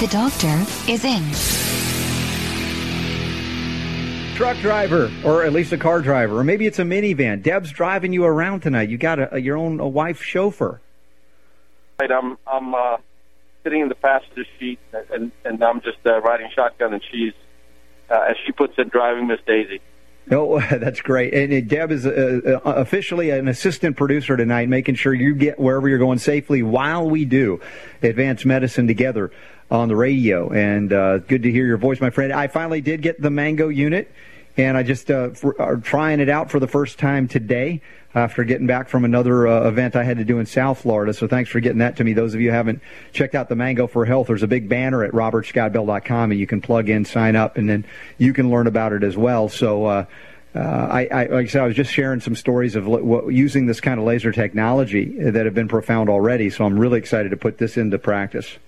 The doctor is in. truck driver, or at least a car driver, or maybe it's a minivan. Deb's driving you around tonight. You got a, your own a wife chauffeur. Right, I'm I'm uh, sitting in the passenger seat, and and I'm just uh, riding shotgun, and she's, uh, as she puts it, driving Miss Daisy. Oh, that's great. And Deb is uh, uh, officially an assistant producer tonight, making sure you get wherever you're going safely while we do advanced medicine together on the radio. And uh, good to hear your voice, my friend. I finally did get the mango unit, and I just uh, for, are trying it out for the first time today after getting back from another uh, event I had to do in South Florida. So thanks for getting that to me. Those of you who haven't checked out the Mango for Health, there's a big banner at robertscottbell.com, and you can plug in, sign up, and then you can learn about it as well. So. Uh, uh, I, I, like I said, I was just sharing some stories of what, using this kind of laser technology that have been profound already. So I'm really excited to put this into practice.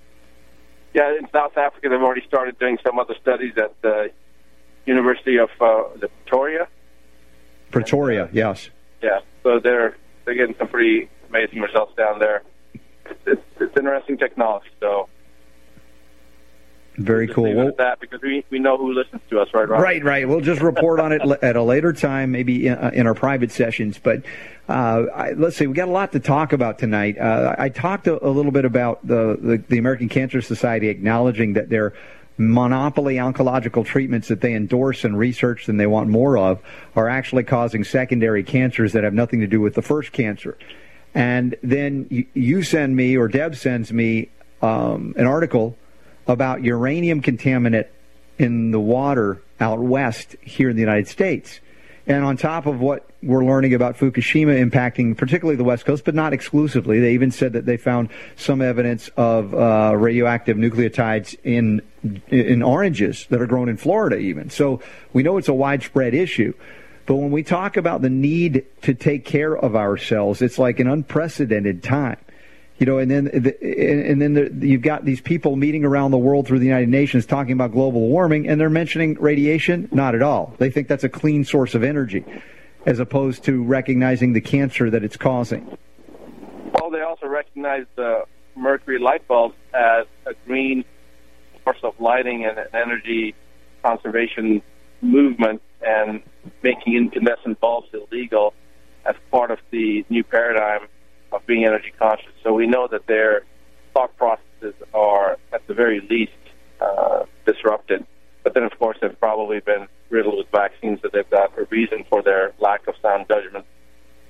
Yeah, in South Africa, they've already started doing some other studies at the University of uh, the Pretoria. Pretoria, yes. Yeah, so they're they're getting some pretty amazing results down there. It's, it's, it's interesting technology, so Very just cool. leave it Well, at that because we we know who listens to us, right? Robert? Right, right. We'll just report on it at a later time, maybe in, uh, in our private sessions. But uh, I, let's see, we got a lot to talk about tonight. Uh, I talked a, a little bit about the, the, the American Cancer Society acknowledging that their monopoly oncological treatments that they endorse and research and they want more of are actually causing secondary cancers that have nothing to do with the first cancer. And then you, you send me, or Deb sends me, um, an article about uranium contaminant in the water out west here in the United States. And on top of what we're learning about Fukushima impacting particularly the West Coast, but not exclusively, they even said that they found some evidence of uh, radioactive nucleotides in in oranges that are grown in Florida, even. So we know it's a widespread issue. But when we talk about the need to take care of ourselves, it's like an unprecedented time you know, and then the, and then the, you've got these people meeting around the world through the United Nations talking about global warming, and they're mentioning radiation. Not at all. They think that's a clean source of energy, as opposed to recognizing the cancer that it's causing. Well, they also recognize the mercury light bulbs as a green source of lighting and an energy conservation movement, and making incandescent bulbs illegal as part of the new paradigm of being energy conscious. So we know that their thought processes are, at the very least, uh, disrupted. But then, of course, they've probably been riddled with vaccines that they've got a reason for their lack of sound judgment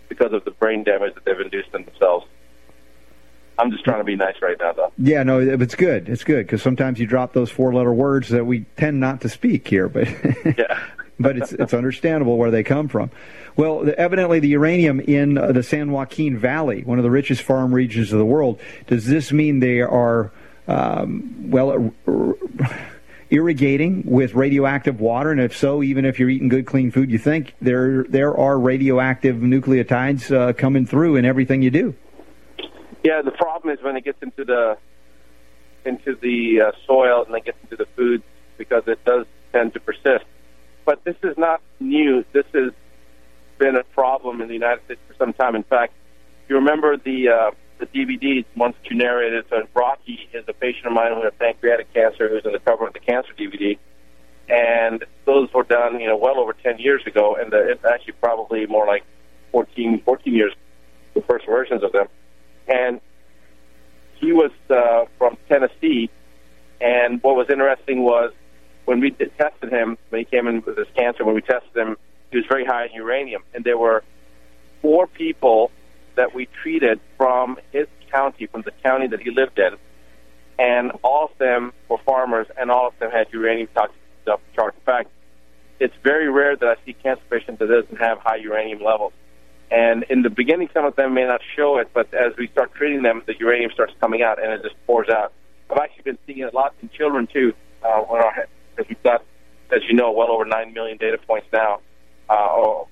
because of the brain damage that they've induced in themselves. I'm just trying to be nice right now, though. Yeah, no, it's good. It's good because sometimes you drop those four-letter words that we tend not to speak here, but yeah. But it's it's understandable where they come from. Well, the, evidently the uranium in uh, the San Joaquin Valley, one of the richest farm regions of the world, does this mean they are um, well? Irrigating with radioactive water, and if so, even if you're eating good, clean food, you think there there are radioactive nucleotides uh, coming through in everything you do. Yeah, the problem is when it gets into the into the uh, soil and then gets into the food because it does tend to persist. But this is not new. This has been a problem in the United States for some time. In fact, you remember the uh, the DVDs once you narrated. So Rocky is a patient of mine who had pancreatic cancer who's in the cover of the cancer DVD, and those were done you know well over ten years ago, and the, it's actually probably more like 14, 14 years the first versions of them, and he was uh, from Tennessee, and what was interesting was when we tested him when he came in with his cancer. When we tested him, he was very high in uranium, and there were four people that we treated from his county, from the county that he lived in, and all of them were farmers, and all of them had uranium toxic stuff charge. In fact, it's very rare that I see cancer patients that doesn't have high uranium levels. And in the beginning, some of them may not show it, but as we start treating them, the uranium starts coming out and it just pours out. I've actually been seeing it a lot in children too. uh, on our, because we've got, as you know, well over 9 million data points now, uh, of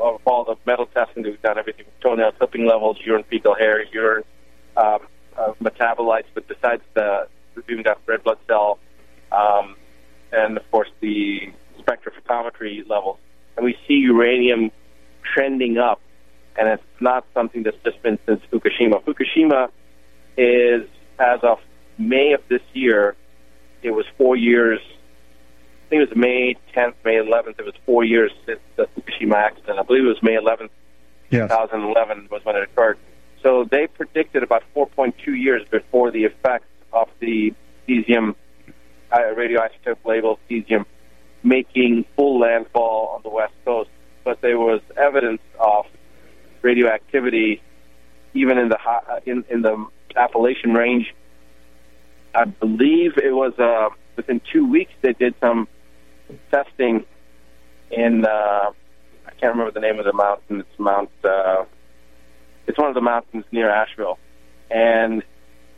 of all the metal testing that we've done, everything from toenail clipping levels, urine fecal hair, urine um, uh, metabolites, but besides the, we've even got red blood cell, um, and of course the spectrophotometry levels. And we see uranium trending up, and it's not something that's just been since Fukushima. Fukushima is, as of May of this year, it was four years. I think it was May 10th, May 11th. It was four years since the Fukushima accident. I believe it was May 11th, Yes. 2011 was when it occurred. So they predicted about 4.2 years before the effects of the cesium uh, radioisotope labeled cesium making full landfall on the west coast. But there was evidence of radioactivity even in the hi- in, in the Appalachian range. I believe it was uh, within two weeks they did some testing in uh, I can't remember the name of the mountain. It's Mount. Uh, it's one of the mountains near Asheville, and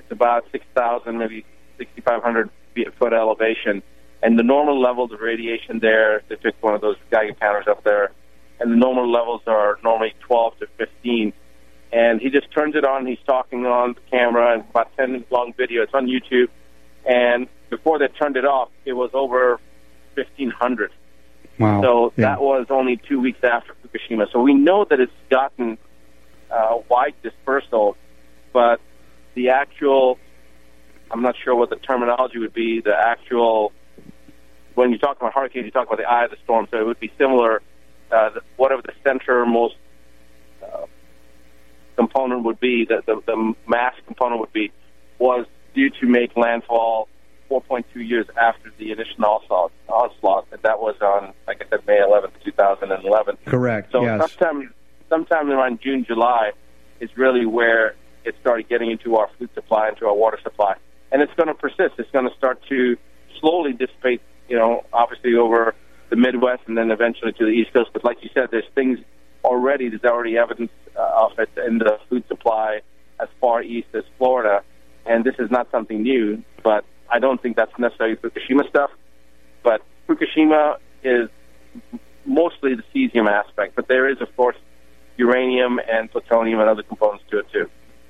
it's about six thousand, maybe sixty five hundred feet foot elevation. And the normal levels of radiation there, they took one of those Geiger counters up there, and the normal levels are normally twelve to fifteen. And he just turns it on. He's talking on the camera, and about ten minutes long video. It's on YouTube. And before they turned it off, it was over fifteen hundred. Wow. So Yeah. that was only two weeks after Fukushima. So we know that it's gotten uh, wide dispersal, but the actual, I'm not sure what the terminology would be, the actual, when you talk about hurricanes, you talk about the eye of the storm. So it would be similar, uh, whatever the centermost uh, component would be, the, the, the mass component would be, was due to make landfall 4.2 years after the initial onslaught, onslaught, and that was on, like I said, May 11th, 2011. Correct. So yes. sometime, sometime around June, July is really where it started getting into our food supply, into our water supply, and it's going to persist. It's going to start to slowly dissipate. You know, obviously over the Midwest and then eventually to the East Coast. But like you said, there's things already. There's already evidence uh, of it in the food supply as far east as Florida, and this is not something new. But I don't think that's necessarily Fukushima stuff. But Fukushima is mostly the cesium aspect, but there is, of course, uranium and plutonium and other components to it too.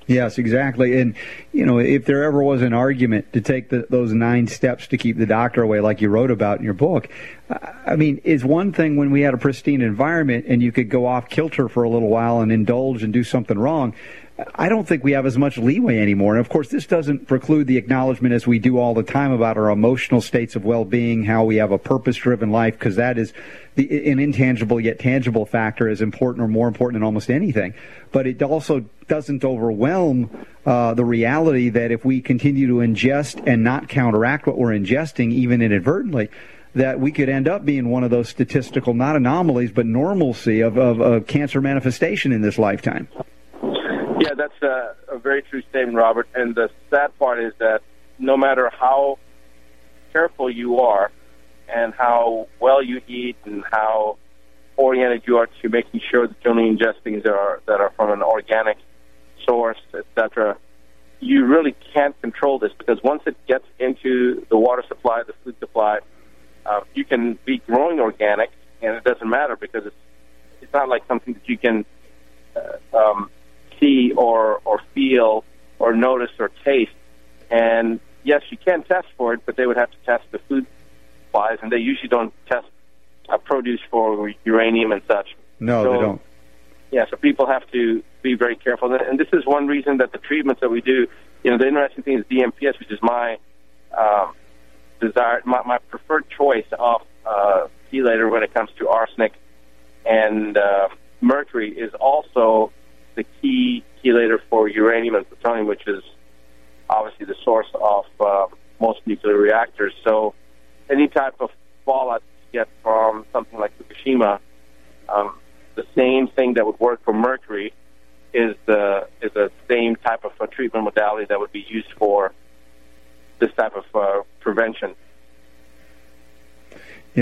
Yes, exactly. And you know, if there ever was an argument to take the, those nine steps to keep the doctor away, like you wrote about in your book, I mean, is one thing when we had a pristine environment and you could go off kilter for a little while and indulge and do something wrong. I don't think we have as much leeway anymore. And of course, this doesn't preclude the acknowledgement as we do all the time about our emotional states of well-being, how we have a purpose-driven life, because that is the, an intangible yet tangible factor as important or more important than almost anything. But it also doesn't overwhelm uh, the reality that if we continue to ingest and not counteract what we're ingesting, even inadvertently, that we could end up being one of those statistical, not anomalies, but normalcy of, of, of cancer manifestation in this lifetime. Yeah, that's a, a very true statement, Robert. And the sad part is that no matter how careful you are and how well you eat and how oriented you are to making sure that you're only ingesting things that are, that are from an organic source, etc., you really can't control this because once it gets into the water supply, the food supply, uh, you can be growing organic and it doesn't matter because it's it's not like something that you can uh, um, see or or feel or notice or taste. And yes, you can test for it, but they would have to test the food supplies, and they usually don't test uh, produce for uranium and such. No, So- they don't. Yeah, so people have to be very careful, and this is one reason that the treatments that we do. You know, the interesting thing is DMPS, which is my um, desire, my, my preferred choice of uh, chelator when it comes to arsenic and uh, mercury, is also the key chelator for uranium and plutonium, which is obviously the source of uh, most nuclear reactors. So, any type of fallout you get from something like Fukushima, um, the same thing that would work for mercury is the is the same type of uh, treatment modality that would be used for this type of uh, prevention.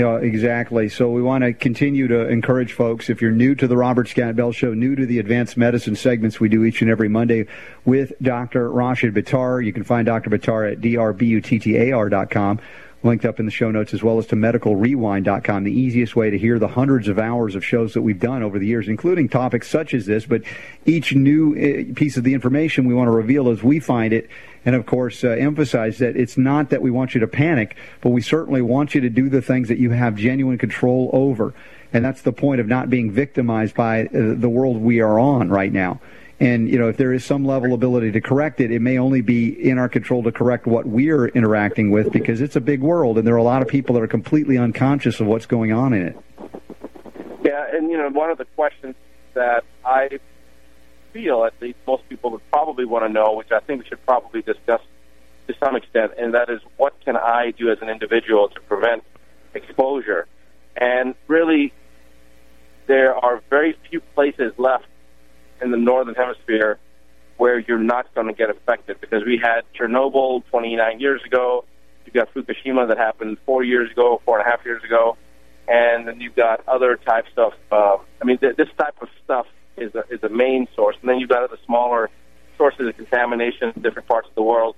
Know, exactly. So we want to continue to encourage folks. If you're new to the Robert Scott Bell Show, new to the advanced medicine segments we do each and every Monday with Dr. Rashid Buttar, you can find Dr. Buttar at drbuttar.com linked up in the show notes, as well as to medicalrewind.com, the easiest way to hear the hundreds of hours of shows that we've done over the years, including topics such as this. But each new uh, piece of the information we want to reveal as we find it, and of course, uh, emphasize that it's not that we want you to panic, but we certainly want you to do the things that you have genuine control over. And that's the point of not being victimized by uh, the world we are on right now. And you know, if there is some level ability to correct it, it may only be in our control to correct what we're interacting with because it's a big world, and there are a lot of people that are completely unconscious of what's going on in it. Yeah, and you know, one of the questions that I feel, at least most people would probably want to know, which I think we should probably discuss to some extent, and that is, what can I do as an individual to prevent exposure? And really, there are very few places left in the northern hemisphere where you're not going to get affected because we had Chernobyl 29 years ago. You've got Fukushima that happened four years ago, four and a half years ago, and then you've got other types of. Uh, I mean, th- this type of stuff is a, is a main source, and then you've got other smaller sources of contamination in different parts of the world.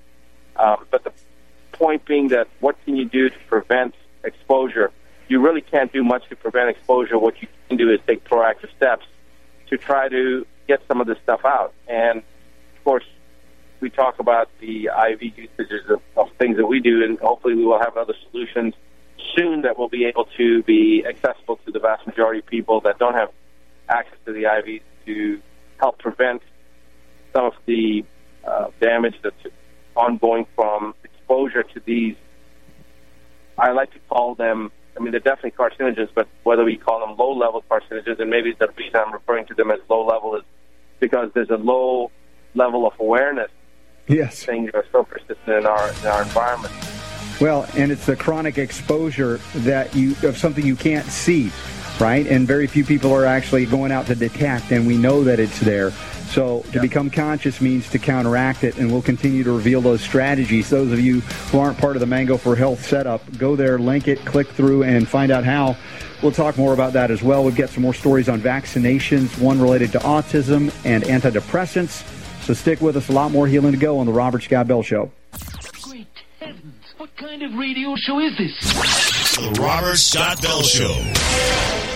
Um, but the point being that what can you do to prevent exposure? You really can't do much to prevent exposure. What you can do is take proactive steps to try to get some of this stuff out. And of course, we talk about the IV usages of, of things that we do, and hopefully, we will have other solutions soon that will be able to be accessible to the vast majority of people that don't have access to the IVs to help prevent some of the uh, damage that's ongoing from exposure to these. I like to call them. I mean, they're definitely carcinogens, but whether we call them low-level carcinogens, and maybe the reason I'm referring to them as low-level is because there's a low level of awareness. Yes. Things are so persistent in our in our environment. Well, and it's the chronic exposure that you of something you can't see, right? And very few people are actually going out to detect, and we know that it's there. So to become conscious means to counteract it, and we'll continue to reveal those strategies. Those of you who aren't part of the Mango for Health setup, go there, link it, click through, and find out how. We'll talk more about that as well. We'll get some more stories on vaccinations, one related to autism and antidepressants. So stick with us. A lot more healing to go on the Robert Scott Bell Show. Great heavens! What kind of radio show is this? The Robert Scott Bell Show.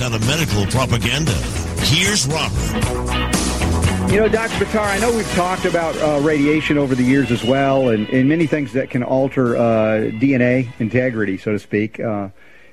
Making out of medical propaganda. Here's Robert. You know, Dr. Buttar, I know we've talked about uh, radiation over the years as well, and, and many things that can alter uh, DNA integrity, so to speak. Uh,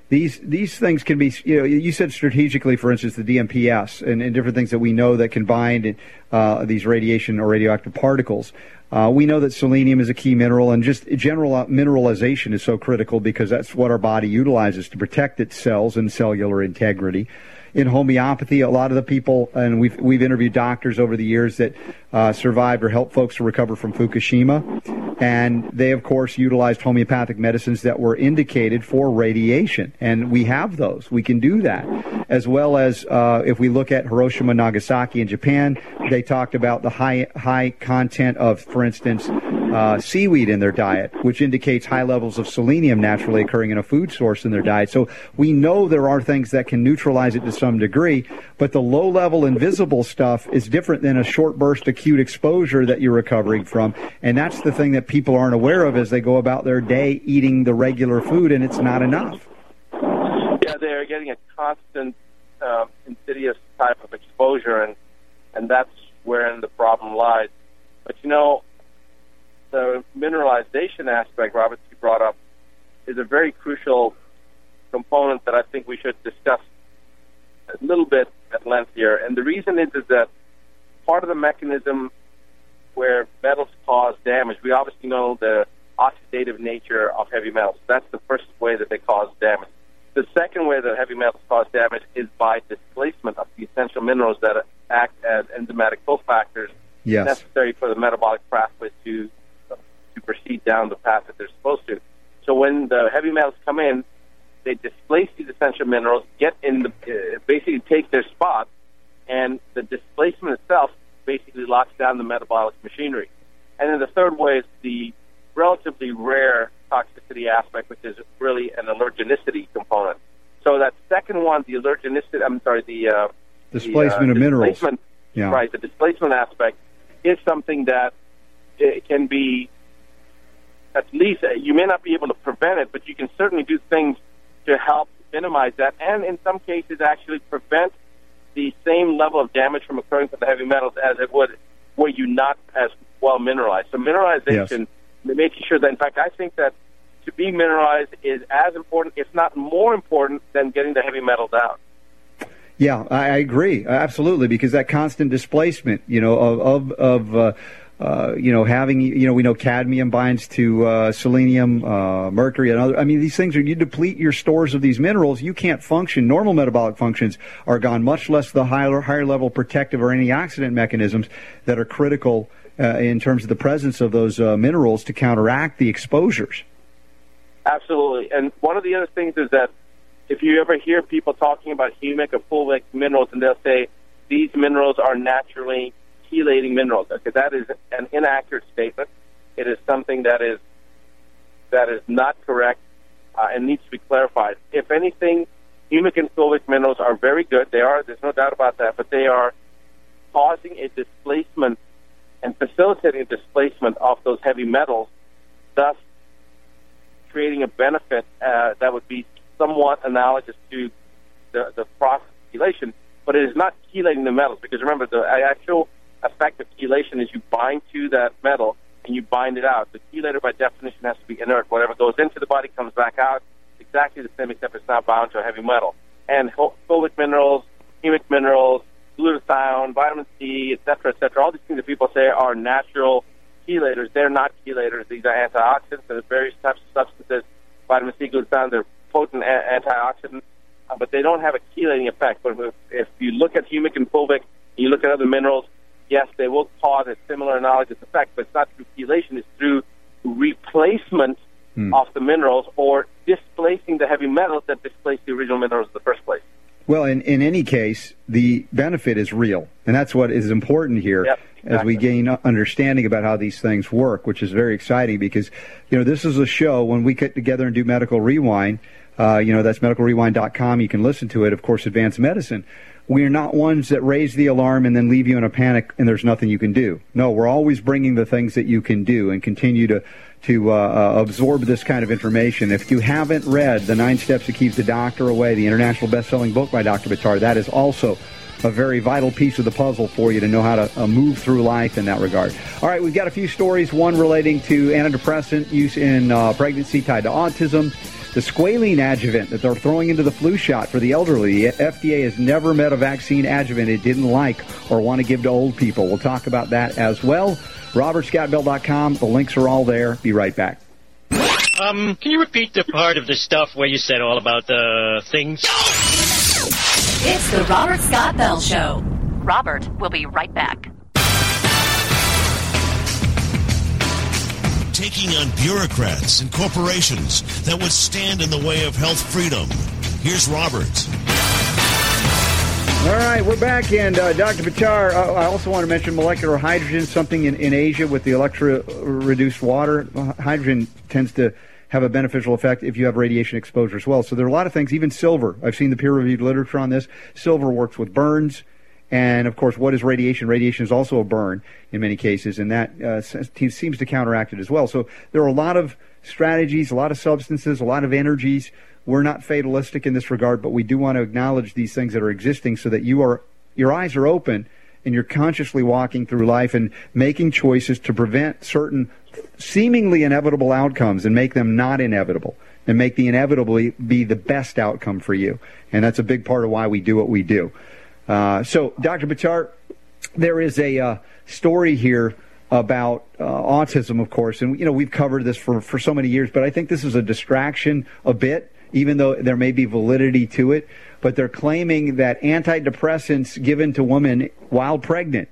these these things can be, you know, you said strategically, for instance, the DMPS and, and different things that we know that can bind uh, these radiation or radioactive particles. Uh, we know that selenium is a key mineral, and just general mineralization is so critical because that's what our body utilizes to protect its cells and cellular integrity in homeopathy. A lot of the people, and we've we've interviewed doctors over the years that uh, survived or helped folks to recover from Fukushima, and they of course utilized homeopathic medicines that were indicated for radiation, and we have those. We can do that, as well as uh, if we look at Hiroshima, Nagasaki in Japan, they talked about the high high content of, for instance. Uh, seaweed in their diet, which indicates high levels of selenium naturally occurring in a food source in their diet. So we know there are things that can neutralize it to some degree, but the low level invisible stuff is different than a short burst acute exposure that you're recovering from. And that's the thing that people aren't aware of as they go about their day eating the regular food, and it's not enough. Yeah, they're getting a constant uh, insidious type of exposure, and and that's wherein the problem lies. But you know, the mineralization aspect, Robert, you brought up, is a very crucial component that I think we should discuss a little bit at length here. And the reason is, is that part of the mechanism where metals cause damage, we obviously know the oxidative nature of heavy metals. That's the first way that they cause damage. The second way that heavy metals cause damage is by displacement of the essential minerals that act as enzymatic cofactors Yes. necessary for the metabolic pathway to to proceed down the path that they're supposed to. So when the heavy metals come in, they displace these essential minerals, get in the uh, basically take their spot, and the displacement itself basically locks down the metabolic machinery. And then the third way is the relatively rare toxicity aspect, which is really an allergenicity component. So that second one, the allergenicity, I'm sorry, the uh, Displacement the, uh, of minerals. displacement- Yeah. Right, the displacement aspect is something that it can be at least uh, you may not be able to prevent it, but you can certainly do things to help minimize that, and in some cases actually prevent the same level of damage from occurring from the heavy metals as it would were you not as well mineralized. So mineralization, making sure that, in fact, I think that to be mineralized is as important, if not more important, than getting the heavy metals out. Yeah, I, I agree absolutely because that constant displacement, you know, of of, of uh, uh, you know having you know we know cadmium binds to uh, selenium, uh, mercury, and other. I mean, these things are you deplete your stores of these minerals, you can't function. Normal metabolic functions are gone, much less the higher higher level protective or antioxidant mechanisms that are critical uh, in terms of the presence of those uh, minerals to counteract the exposures. Absolutely. And one of the other things is that if you ever hear people talking about humic or fulvic minerals, and they'll say these minerals are naturally chelating minerals, okay, that is an inaccurate statement. It is something that is that is not correct uh, and needs to be clarified. If anything, humic and fulvic minerals are very good. They are. There's no doubt about that. But they are causing a displacement and facilitating a displacement of those heavy metals, thus creating a benefit uh, that would be somewhat analogous to the, the process of chelation, but it is not chelating the metals because remember the actual effect of chelation is you bind to that metal and you bind it out. The chelator by definition has to be inert. Whatever goes into the body comes back out. Exactly the same except it's not bound to a heavy metal. And fulvic minerals, humic minerals, glutathione, vitamin C, et cetera, et cetera, all these things that people say are natural chelators. They're not chelators. These are antioxidants. There's various types of substances. Vitamin C, glutathione, they're potent a- antioxidants, uh, but they don't have a chelating effect. But if, if you look at humic and fulvic, you look at other minerals, yes, they will cause a similar analogous effect, but it's not through chelation. It's through replacement of the minerals or displacing the heavy metals that displaced the original minerals in the first place. Well, in, in any case, the benefit is real, and that's what is important here Yep, as we gain understanding about how these things work, which is very exciting because, you know, this is a show when we get together and do Medical Rewind. Uh, you know, that's medicalrewind.com. You can listen to it, of course, Advanced Medicine. We are not ones that raise the alarm and then leave you in a panic and there's nothing you can do. No, we're always bringing the things that you can do and continue to to uh, uh, absorb this kind of information. If you haven't read The Nine Steps That Keeps the Doctor Away, the international best-selling book by Dr. Buttar, that is also a very vital piece of the puzzle for you to know how to uh, move through life in that regard. All right, we've got a few stories. One relating to antidepressant use in uh, pregnancy tied to autism. The squalene adjuvant that they're throwing into the flu shot for the elderly. The FDA has never met a vaccine adjuvant it didn't like or want to give to old people. We'll talk about that as well. RobertScottBell.com. The links are all there. Be right back. Um, can you repeat the part of the stuff where you said all about the things? It's the Robert Scott Bell Show. Robert will be right back. Taking on bureaucrats and corporations that would stand in the way of health freedom. Here's Robert. All right, we're back, and uh, Dr. Buttar, uh, I also want to mention molecular hydrogen, something in, in Asia with the electro reduced water. Hydrogen tends to have a beneficial effect if you have radiation exposure as well. So there are a lot of things, even silver. I've seen the peer reviewed literature on this. Silver works with burns. And of course, what is radiation? Radiation is also a burn in many cases, and that uh, seems to counteract it as well. So there are a lot of strategies, a lot of substances, a lot of energies. We're not fatalistic in this regard, but we do want to acknowledge these things that are existing so that you are your eyes are open and you're consciously walking through life and making choices to prevent certain seemingly inevitable outcomes and make them not inevitable and make the inevitably be the best outcome for you. And that's a big part of why we do what we do. Uh, so, Dr. Buttar, there is a uh, story here about uh, autism, of course, and you know we've covered this for, for so many years, but I think this is a distraction a bit, even though there may be validity to it. But they're claiming that antidepressants given to women while pregnant,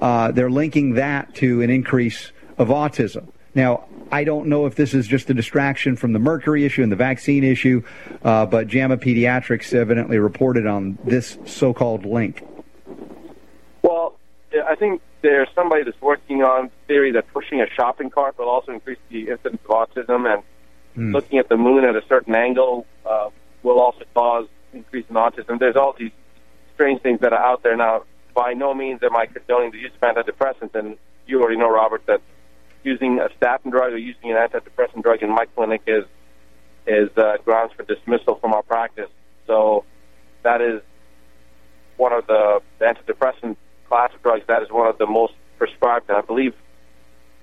uh, they're linking that to an increase of autism. Now, I don't know if this is just a distraction from the mercury issue and the vaccine issue, uh, but JAMA Pediatrics evidently reported on this so-called link. Well, I think there's somebody that's working on theory that pushing a shopping cart will also increase the incidence of autism, and Hmm. looking at the moon at a certain angle uh, will also cause increase in autism. There's all these strange things that are out there now. By no means am I condoning the use of antidepressants, and you already know, Robert, that using a statin drug or using an antidepressant drug in my clinic is is uh, grounds for dismissal from our practice. So that is one of the, the antidepressant class of drugs. That is one of the most prescribed, and I believe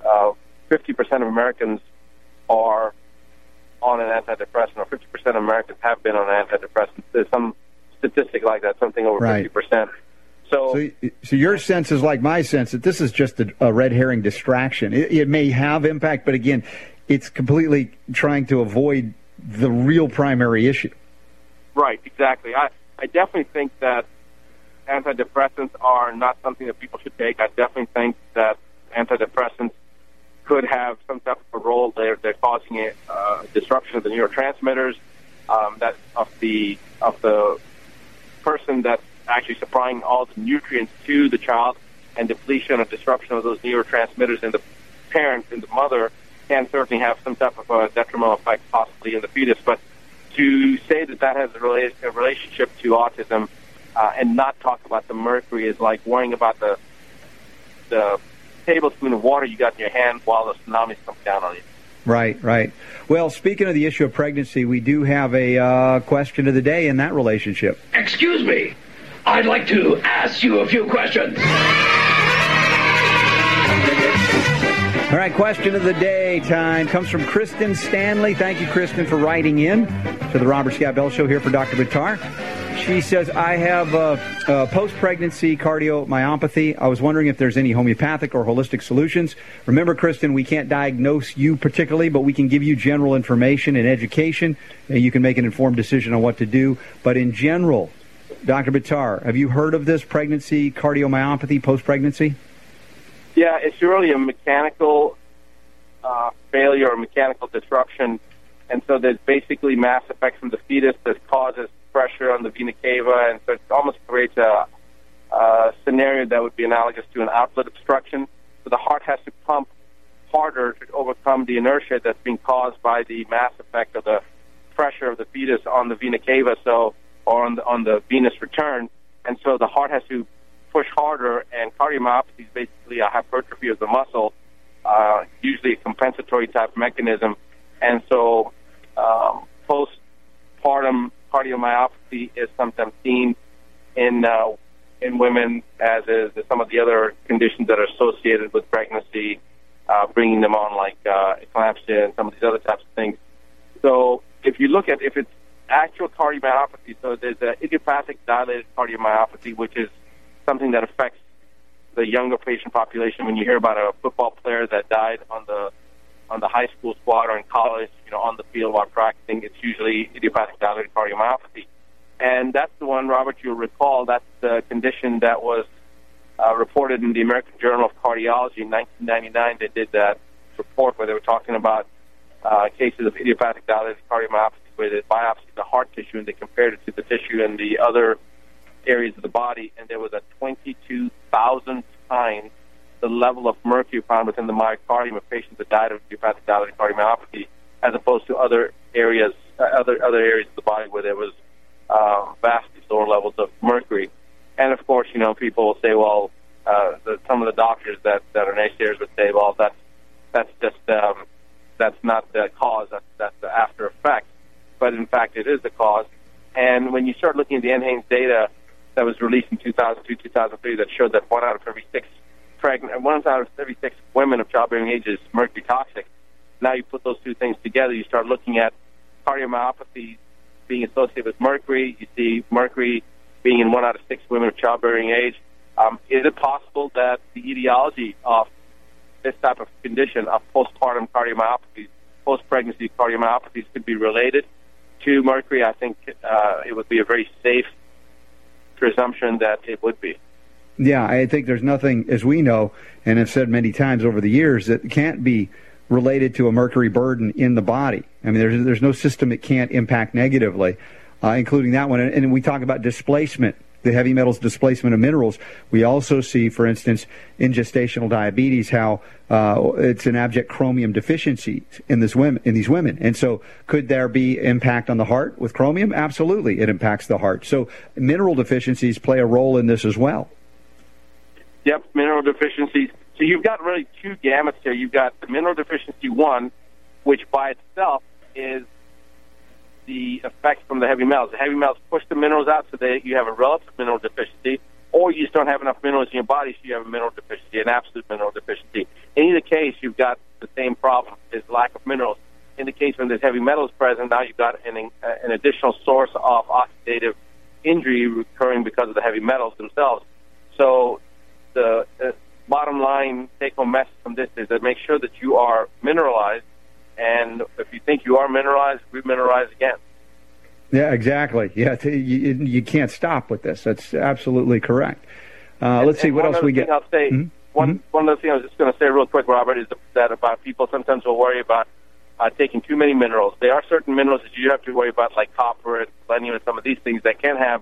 uh, 50% of Americans are on an antidepressant, or 50% of Americans have been on an antidepressant. There's some statistic like that, something over Right. 50%. So, So, so your sense is like my sense that this is just a, a red herring distraction. It, it may have impact, but again, it's completely trying to avoid the real primary issue. right, exactly. I, I definitely think that antidepressants are not something that people should take. I definitely think that antidepressants could have some type of a role. They're, they're causing a uh, disruption of the neurotransmitters um, that of the of the person that's actually supplying all the nutrients to the child, and depletion or disruption of those neurotransmitters in the parent in the mother can certainly have some type of a detrimental effect, possibly in the fetus. But to say that that has a, rela- a relationship to autism uh, and not talk about the mercury is like worrying about the the tablespoon of water you got in your hand while the tsunamis come down on you. Right, right. Well, speaking of the issue of pregnancy, we do have a uh, question of the day in that relationship. Excuse me. I'd like to ask you a few questions. All right, question of the day time comes from Kristen Stanley. Thank you, Kristen, for writing in to the Robert Scott Bell Show here for Dr. Buttar. She says, I have uh, uh, post pregnancy cardiomyopathy. I was wondering if there's any homeopathic or holistic solutions. Remember, Kristen, we can't diagnose you particularly, but we can give you general information and education, and you can make an informed decision on what to do. But in general, Dr. Buttar, have you heard of this pregnancy cardiomyopathy post pregnancy? Yeah, it's really a mechanical uh, failure or mechanical disruption, and so there's basically mass effect from the fetus that causes pressure on the vena cava, and so it almost creates a, a scenario that would be analogous to an outlet obstruction. So the heart has to pump harder to overcome the inertia that's being caused by the mass effect of the pressure of the fetus on the vena cava, so or on the on the venous return, and so the heart has to push harder, and cardiomyopathy is basically a hypertrophy of the muscle, uh, usually a compensatory type mechanism. And so, um, postpartum cardiomyopathy is sometimes seen in uh, in women, as is some of the other conditions that are associated with pregnancy, uh, bringing them on, like uh, eclampsia and some of these other types of things. So, if you look at if it's actual cardiomyopathy, so there's a idiopathic dilated cardiomyopathy, which is something that affects the younger patient population. When you hear about a football player that died on the on the high school squad or in college, you know, on the field while practicing, it's usually idiopathic dilated cardiomyopathy. And that's the one, Robert, you'll recall, that's the condition that was uh, reported in the American Journal of Cardiology in 1999. They did that report where they were talking about uh, cases of idiopathic dilated cardiomyopathy where they biopsied the heart tissue and they compared it to the tissue in the other areas of the body, and there was a 22,000 times the level of mercury found within the myocardium of patients that died of idiopathic dilated cardiomyopathy, as opposed to other areas, uh, other other areas of the body where there was uh, vastly lower levels of mercury. And of course, you know, people will say, well, uh, the, some of the doctors that that are naysayers would say, well, that's that's just um, that's not the cause, that's that's the after effect. But in fact, it is the cause. And when you start looking at the NHANES data that was released in 2002, 2003, that showed that one out of every six pregnant, one out of every six women of childbearing age is mercury toxic. Now you put those two things together, you start looking at cardiomyopathy being associated with mercury. You see mercury being in one out of six women of childbearing age. Um, is it possible that the etiology of this type of condition of postpartum cardiomyopathy, post-pregnancy cardiomyopathies could be related to mercury? I think uh, it would be a very safe presumption that it would be. Yeah, I think there's nothing, as we know and have said many times over the years, that can't be related to a mercury burden in the body. I mean, there's there's no system it can't impact negatively, uh, including that one. And, and we talk about displacement the heavy metals displacement of minerals. We also see, for instance, in gestational diabetes, how uh, it's an abject chromium deficiency in this women in these women. And so, could there be impact on the heart with chromium? Absolutely, it impacts the heart. So, mineral deficiencies play a role in this as well. Yep, mineral deficiencies. So you've got really two gamuts here. You've got the mineral deficiency one, which by itself is the effect from the heavy metals. The heavy metals push the minerals out so that you have a relative mineral deficiency, or you just don't have enough minerals in your body, so you have a mineral deficiency, an absolute mineral deficiency. In either case, you've got the same problem: is lack of minerals. In the case when there's heavy metals present, now you've got an, uh, an additional source of oxidative injury occurring because of the heavy metals themselves. So the uh, bottom line take-home message from this is that make sure that you are mineralized, and if you think you are mineralized, remineralize again. Yeah, exactly. Yeah, t- you, you can't stop with this. That's absolutely correct. Uh, let's see what else we get. I'll say Mhm. one one other thing I was just going to say real quick, Robert, is that about people sometimes will worry about uh, taking too many minerals. There are certain minerals that you have to worry about, like copper and selenium and some of these things that can have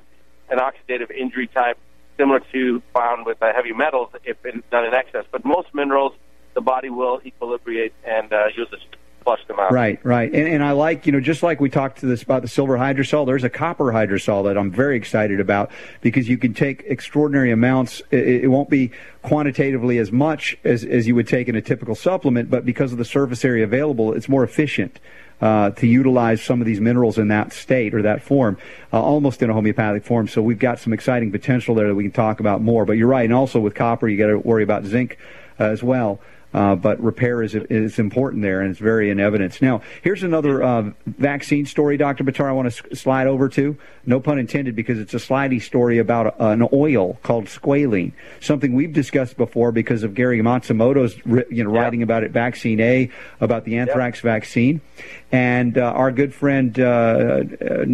an oxidative injury type similar to found with uh, heavy metals if in, done in excess. But most minerals, the body will equilibrate and uh, you'll just them out. Right, right. And, and I like, you know, just like we talked to this about the silver hydrosol, there's a copper hydrosol that I'm very excited about because you can take extraordinary amounts. It, it won't be quantitatively as much as, as you would take in a typical supplement, but because of the surface area available, it's more efficient. Uh, to utilize some of these minerals in that state or that form, uh, almost in a homeopathic form. So we've got some exciting potential there that we can talk about more. But you're right, and also with copper, you got to worry about zinc uh, as well. Uh, but repair is is important there, and it's very in evidence. Now, here's another uh, vaccine story, Dr. Buttar. I want to s- slide over to. No pun intended, because it's a slidey story about a, an oil called squalene, something we've discussed before because of Gary Matsumoto's ri- you know writing about it, Vaccine A, about the anthrax vaccine, and uh, our good friend uh, uh,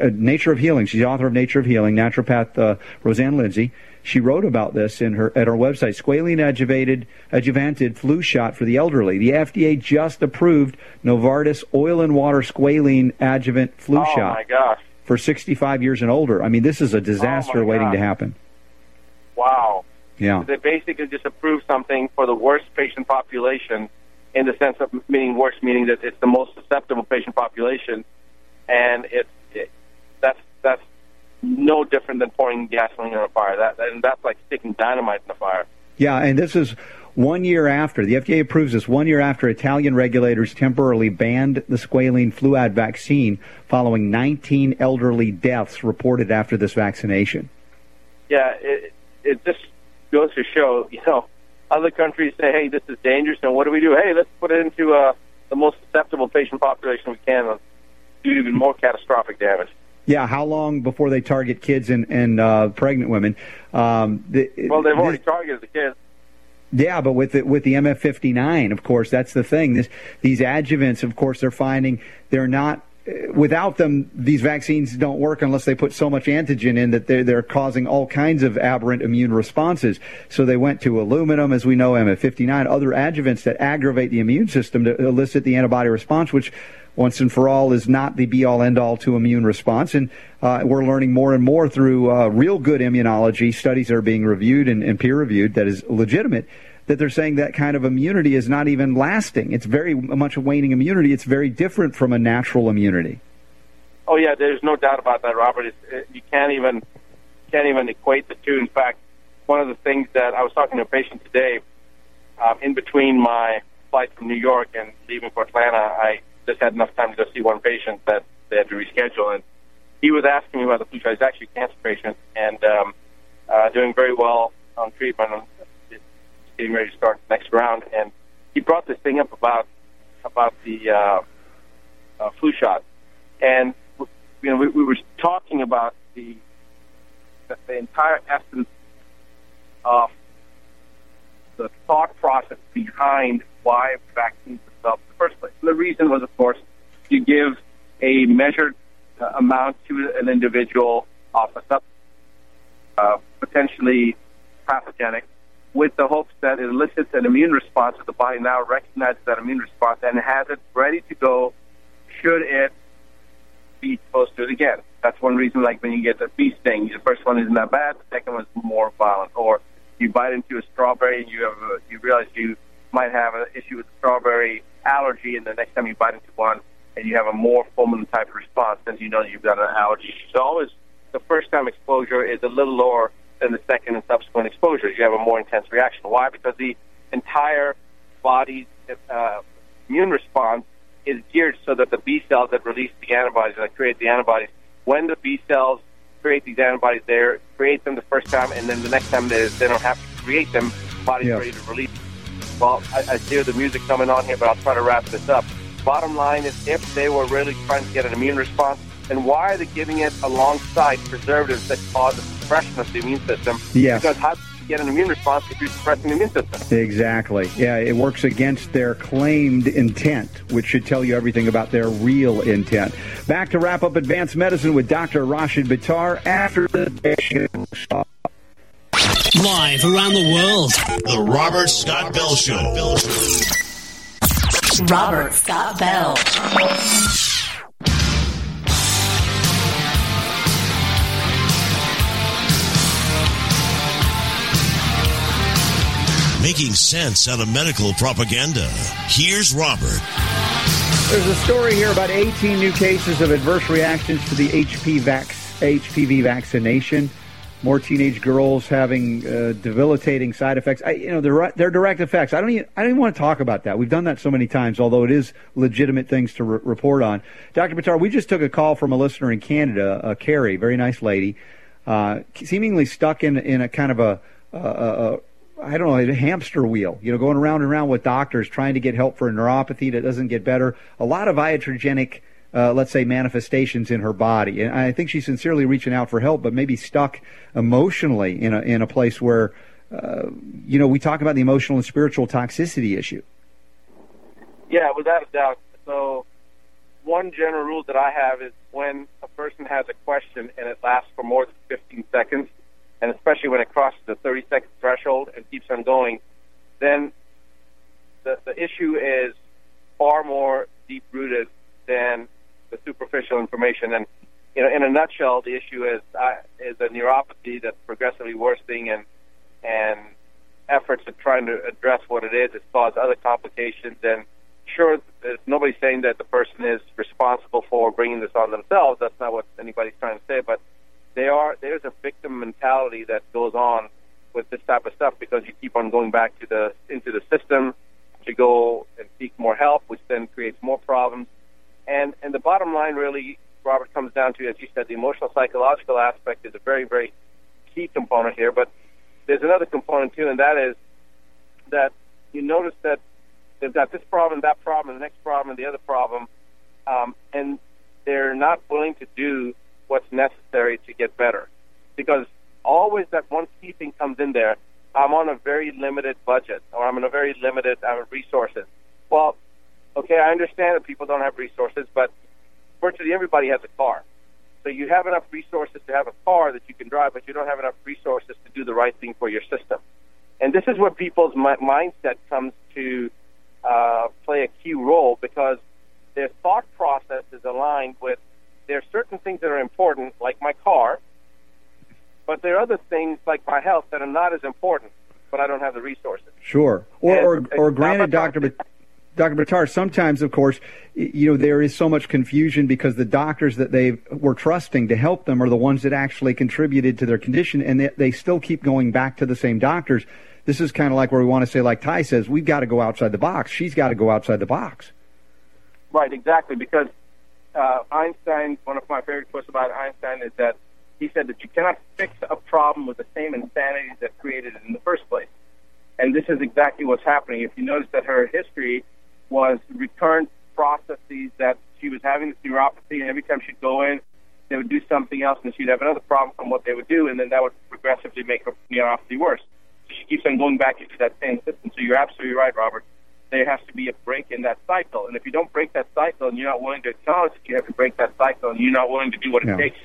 uh, Nature of Healing. She's the author of Nature of Healing, naturopath uh, Rosanne Lindsay. She wrote about this in her at her website. Squalene adjuvated adjuvanted flu shot for the elderly. The FDA just approved Novartis oil and water squalene adjuvant flu oh shot my gosh! for 65 years and older. I mean, this is a disaster Oh, waiting God. to happen. Wow. Yeah. They basically just approved something for the worst patient population, in the sense of meaning worse, meaning that it's the most susceptible patient population, and it's it, that's that's no different than pouring gasoline on a fire. That and that's like sticking dynamite in a fire. Yeah, and this is one year after the FDA approves this. One year after Italian regulators temporarily banned the squalene fluad vaccine, following 19 elderly deaths reported after this vaccination. Yeah, it it just goes to show, you know, other countries say, hey, this is dangerous, and what do we do? Hey, let's put it into uh, the most susceptible patient population we can, and do even more catastrophic damage. Yeah, how long before they target kids and, and uh, pregnant women? Um, the, Well, they've this- already targeted the kids. Yeah, but with the, with the MF59, of course, that's the thing. This, these adjuvants, of course, they're finding they're not. Without them, these vaccines don't work unless they put so much antigen in that they're, they're causing all kinds of aberrant immune responses. So they went to aluminum, as we know, MF59, other adjuvants that aggravate the immune system to elicit the antibody response, which once and for all is not the be all end all to immune response. And uh, we're learning more and more through uh, real good immunology studies that are being reviewed and, and peer reviewed that is legitimate that they're saying that kind of immunity is not even lasting. It's very much a waning immunity. It's very different from a natural immunity. Oh yeah, there's no doubt about that, Robert. It, you can't even can't even equate the two. In fact, one of the things that I was talking to a patient today, um, in between my flight from New York and leaving for Atlanta, I just had enough time to go see one patient that they had to reschedule, and he was asking me about the flu shot. He's actually a cancer patient and um, uh, doing very well on treatment. Getting ready to start the next round, and he brought this thing up about about the uh, uh, flu shot, and you know, we, we were talking about the, the the entire essence of the thought process behind why vaccines were developed in the first place. The reason was, of course, you give a measured uh, amount to an individual of a substance, uh, potentially pathogenic, with the hopes that it elicits an immune response that the body now recognizes that immune response and has it ready to go should it be exposed to it again. That's one reason, like when you get a bee sting, the first one isn't that bad, the second one's more violent. Or you bite into a strawberry and you have a, you realize you might have an issue with strawberry allergy, and the next time you bite into one and you have a more fulminant type response, then you know you've got an allergy. So always the first time exposure is a little lower than the second and subsequent exposures. You have a more intense reaction. Why? Because the entire body's uh, immune response is geared so that the B cells that release the antibodies, that create the antibodies, when the B cells create these antibodies, they create them the first time, and then the next time they, they don't have to create them, the body's Yes. ready to release. Well, I, I hear the music coming on here, but I'll try to wrap this up. Bottom line is, if they were really trying to get an immune response, then why are they giving it alongside preservatives that cause a suppression of the immune system? Yes. Because how do you get an immune response if you're suppressing the immune system? Exactly. Yeah, it works against their claimed intent, which should tell you everything about their real intent. Back to wrap up advanced medicine with Dr. Rashid Buttar after the show. Live around the world. The Robert Scott Bell Show. Robert Scott Bell. Making sense out of medical propaganda. Here's Robert. There's a story here about 18 new cases of adverse reactions to the HP vac- HPV vaccination. More teenage girls having uh, debilitating side effects. I, you know, they're, they're direct effects. I don't even I don't even want to talk about that. We've done that so many times, although it is legitimate things to re- report on. Dr. Buttar, we just took a call from a listener in Canada, uh, Carrie, very nice lady, uh, seemingly stuck in in a kind of a I don't know, a hamster wheel, you know, going around and around with doctors trying to get help for a neuropathy that doesn't get better. A lot of iatrogenic, uh, let's say, manifestations in her body. And I think she's sincerely reaching out for help, but maybe stuck emotionally in a, in a place where, uh, you know, we talk about the emotional and spiritual toxicity issue. Yeah, without a doubt. So, one general rule that I have is when a person has a question and it lasts for more than 15 seconds, and especially when it crosses the 30 second threshold on going, then the, the issue is far more deep rooted than the superficial information. And you know, in a nutshell, the issue is uh, is a neuropathy that's progressively worsening, and and efforts at trying to address what it is has caused other complications. And sure, there's nobody's saying that the person is responsible for bringing this on themselves. That's not what anybody's trying to say, but they are there's a victim mentality that goes on with this type of stuff because you keep on going back to the into the system to go and seek more help, which then creates more problems. And and the bottom line really, Robert, comes down to, as you said, the emotional psychological aspect is a very very key component here. But there's another component too, and that is that you notice that they've got this problem, that problem, the next problem, the other problem, um, and they're not willing to do what's necessary to get better. Because always that one key thing comes in there. I'm on a very limited budget, or I'm on a very limited uh, resources. Well, okay, I understand that people don't have resources, but virtually everybody has a car. So you have enough resources to have a car that you can drive, but you don't have enough resources to do the right thing for your system. And this is where people's mi- mindset comes to uh, play a key role because their thought process is aligned with there are certain things that are important, like my car, but there are other things like my health that are not as important, but I don't have the resources. Sure. Or, And- or, or granted, Dr. Dr. Buttar, sometimes, of course, you know, there is so much confusion because the doctors that they were trusting to help them are the ones that actually contributed to their condition, and they, they still keep going back to the same doctors. This is kind of like where we want to say, like Ty says, we've got to go outside the box. She's got to go outside the box. Right, exactly. Because uh, Einstein, one of my favorite quotes about Einstein is that he said that you cannot fix a problem with the same insanity that created it in the first place. And this is exactly what's happening. If you notice that her history was recurrent processes that she was having this neuropathy, and every time she'd go in, they would do something else, and she'd have another problem from what they would do, and then that would progressively make her neuropathy worse. So she keeps on going back into that same system. So you're absolutely right, Robert there has to be a break in that cycle. And if you don't break that cycle and you're not willing to acknowledge that you have to break that cycle and you're not willing to do what Yeah. it takes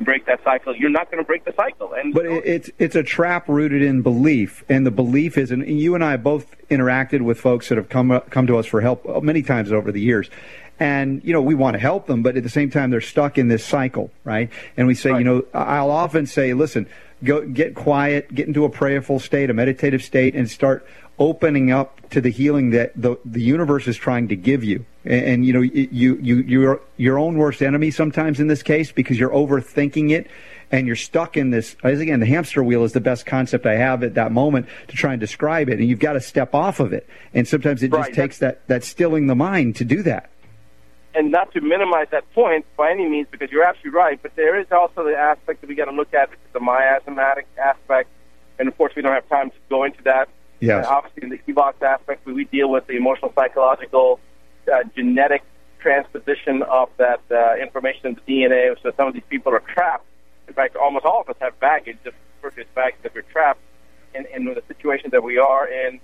break that cycle, you're not going to break the cycle. And But it, it's it's a trap rooted in belief, and the belief is, and you and I both interacted with folks that have come come to us for help many times over the years, and you know we want to help them, but at the same time they're stuck in this cycle, right? And we say, you know, I'll often say, listen, go get quiet, get into a prayerful state, a meditative state, and start opening up to the healing that the the universe is trying to give you. And, and you know, you you you're your own worst enemy sometimes in this case because you're overthinking it and you're stuck in this as again the hamster wheel is the best concept I have at that moment to try and describe it and you've got to step off of it and sometimes it just takes that that stilling the mind to do that and not to minimize that point by any means, because you're absolutely right. But there is also the aspect that we got to look at, which is the miasmatic aspect, and of course we don't have time to go into that. Yes. And obviously, in the EVOX aspect, we we deal with the emotional, psychological, uh, genetic transposition of that uh, information in the DNA. So some of these people are trapped. In fact, almost all of us have baggage, just to baggage, that we're trapped in, in the situation that we are in,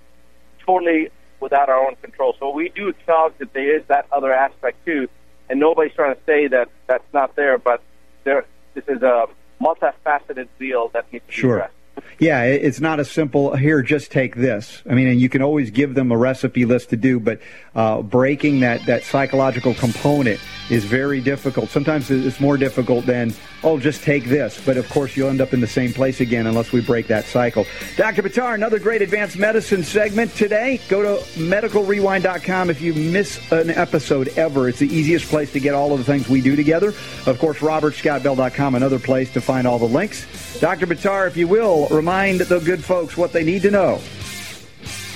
totally without our own control. So we do acknowledge that there is that other aspect too, and nobody's trying to say that that's not there, but there, this is a multifaceted deal that needs to be Sure. addressed. Yeah, it's not a simple here. Just take this. I mean, and you can always give them a recipe list to do, but uh, breaking that that psychological component is very difficult. Sometimes it's more difficult than oh, just take this. But of course, you'll end up in the same place again unless we break that cycle. Dr. Buttar, another great advanced medicine segment today. Go to medicalrewind.com if you miss an episode ever. It's the easiest place to get all of the things we do together. Of course, robertscottbell.com, another place to find all the links. Dr. Buttar, if you will, remind the good folks what they need to know.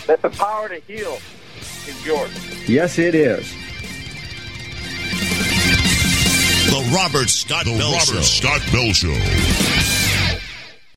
That the power to heal is yours. Yes, it is. The Robert Scott Bell Robert Show. Scott Bell Show.